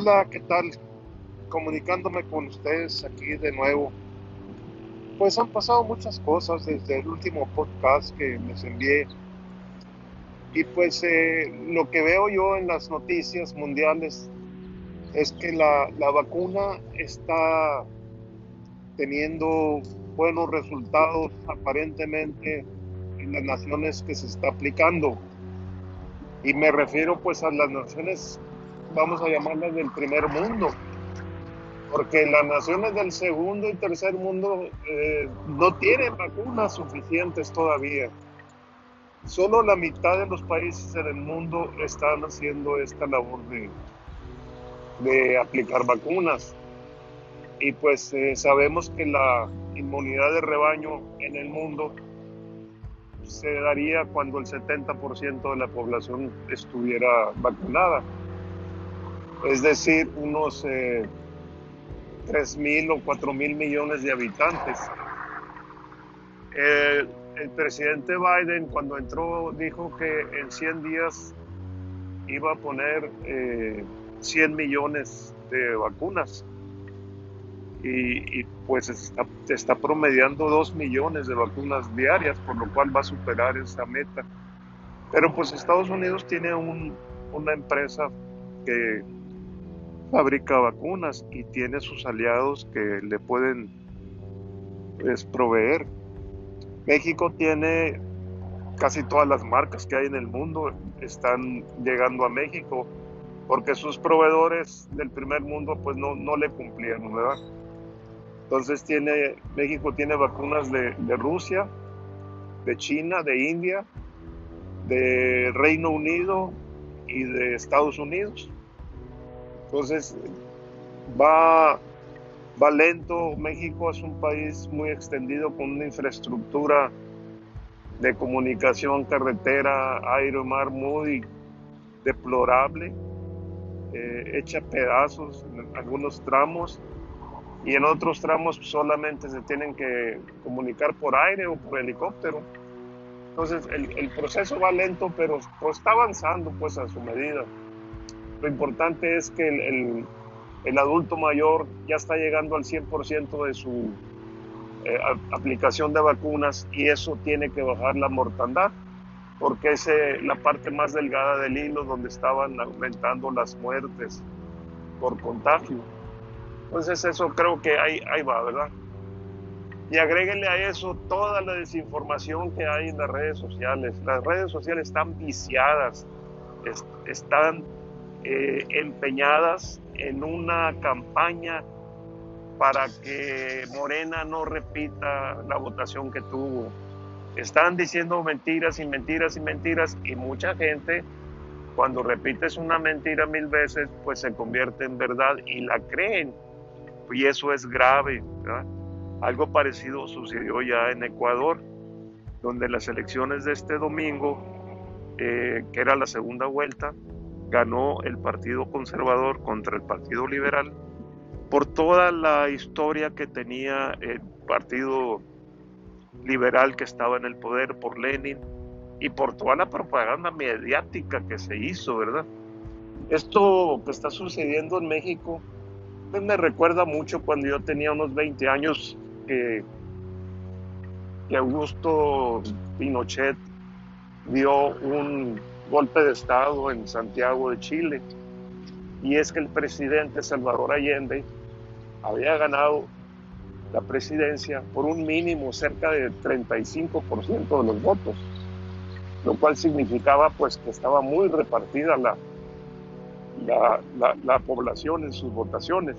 Hola, ¿qué tal? Comunicándome con ustedes aquí de nuevo. Pues han pasado muchas cosas desde el último podcast que les envié. Y pues eh, lo que veo yo en las noticias mundiales es que la, la vacuna está teniendo buenos resultados aparentemente en las naciones que se está aplicando. Y me refiero pues a las naciones vamos a llamarlas del primer mundo, porque las naciones del segundo y tercer mundo eh, no tienen vacunas suficientes todavía. Solo la mitad de los países en el mundo están haciendo esta labor de, aplicar vacunas. Y pues eh, sabemos que la inmunidad de rebaño en el mundo se daría cuando el 70% de la población estuviera vacunada es decir, unos eh, 3 mil o 4 mil millones de habitantes. El, presidente Biden cuando entró dijo que en 100 días iba a poner 100 eh, millones de vacunas y, pues está, está promediando 2 millones de vacunas diarias, por lo cual va a superar esa meta. Pero pues Estados Unidos tiene una empresa que fabrica vacunas y tiene sus aliados que le pueden pues, proveer. México tiene casi todas las marcas que hay en el mundo están llegando a México porque sus proveedores del primer mundo pues no, no le cumplieron, ¿verdad? Entonces tiene, México tiene vacunas de, de Rusia, de China, de India, de Reino Unido y de Estados Unidos. Entonces, va, va lento. México es un país muy extendido con una infraestructura de comunicación, carretera, aire, mar muy deplorable, eh, hecha pedazos en algunos tramos y en otros tramos solamente se tienen que comunicar por aire o por helicóptero. Entonces el, proceso va lento, pero pues, está avanzando pues a su medida. Lo importante es que el, el, adulto mayor ya está llegando al 100% de su eh, aplicación de vacunas y eso tiene que bajar la mortandad porque es eh, la parte más delgada del hilo donde estaban aumentando las muertes por contagio. Entonces eso creo que ahí, ahí va, ¿verdad? Y agréguenle a eso toda la desinformación que hay en las redes sociales. Las redes sociales están viciadas, están eh, empeñadas en una campaña para que Morena no repita la votación que tuvo. Están diciendo mentiras y mentiras y mentiras y mucha gente cuando repites una mentira mil veces pues se convierte en verdad y la creen y eso es grave. Algo parecido sucedió ya en Ecuador donde las elecciones de este domingo, eh, que era la segunda vuelta, ganó el Partido Conservador contra el Partido Liberal por toda la historia que tenía el Partido Liberal que estaba en el poder por Lenin y por toda la propaganda mediática que se hizo, ¿verdad? Esto que está sucediendo en México pues me recuerda mucho cuando yo tenía unos 20 años que, que Augusto Pinochet dio un golpe de Estado en Santiago de Chile. Y es que el presidente Salvador Allende había ganado la presidencia por un mínimo cerca de 35% de los votos, lo cual significaba pues que estaba muy repartida la, la, la, población en sus votaciones.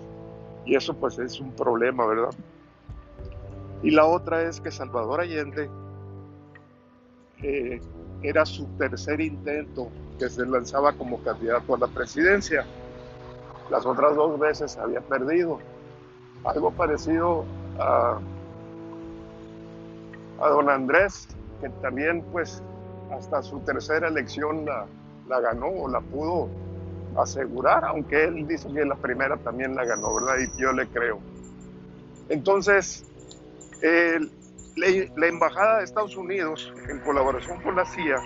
Y eso pues es un problema, ¿verdad? Y la otra es que Salvador Allende eh, era su tercer intento que se lanzaba como candidato a la presidencia. Las otras dos veces había perdido. Algo parecido a, a don Andrés, que también pues hasta su tercera elección la, la ganó o la pudo asegurar, aunque él dice que la primera también la ganó, ¿verdad? Y yo le creo. Entonces, el, la, Embajada de Estados Unidos, en colaboración con la CIA,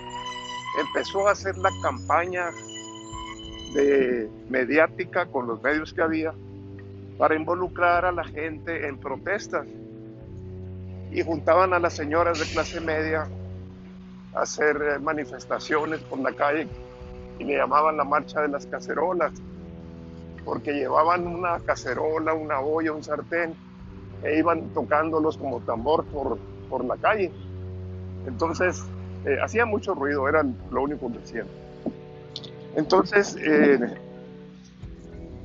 empezó a hacer la campaña de mediática con los medios que había para involucrar a la gente en protestas. Y juntaban a las señoras de clase media a hacer eh, manifestaciones por la calle y le llamaban la marcha de las cacerolas, porque llevaban una cacerola, una olla, un sartén e iban tocándolos como tambor por, por la calle. Entonces, eh, hacía mucho ruido, era lo único que hacían. Entonces, eh,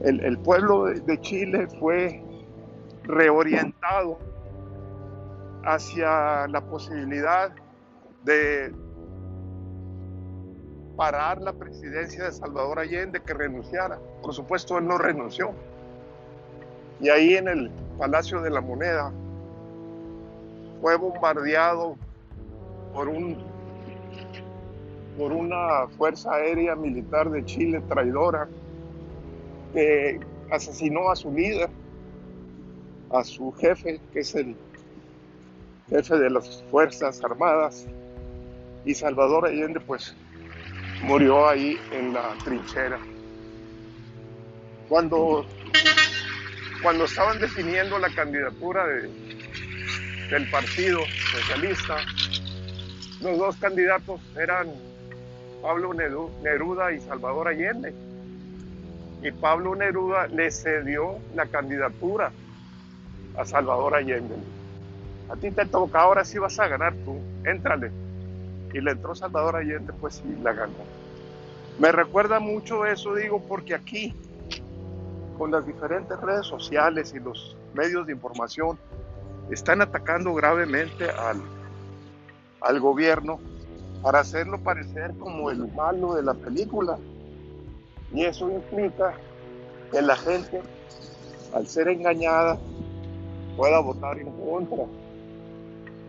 el, pueblo de, Chile fue reorientado hacia la posibilidad de parar la presidencia de Salvador Allende que renunciara. Por supuesto, él no renunció. Y ahí en el Palacio de la Moneda fue bombardeado por un por una fuerza aérea militar de Chile traidora que asesinó a su líder, a su jefe, que es el jefe de las Fuerzas Armadas, y Salvador Allende pues murió ahí en la trinchera. Cuando, cuando estaban definiendo la candidatura del Partido Socialista, los dos candidatos eran Pablo Neruda y Salvador Allende. Y Pablo Neruda le cedió la candidatura a Salvador Allende. A ti te toca, ahora sí vas a ganar tú, éntrale. Y le entró Salvador Allende, pues sí, la ganó. Me recuerda mucho eso, digo, porque aquí, con las diferentes redes sociales y los medios de información, están atacando gravemente al, al gobierno para hacerlo parecer como el malo de la película. Y eso implica que la gente, al ser engañada, pueda votar en contra.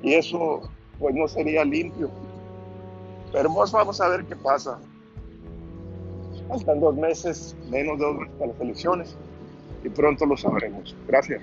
Y eso pues no sería limpio. Pero vamos a ver qué pasa. Faltan dos meses, menos de dos meses para las elecciones y pronto lo sabremos. Gracias.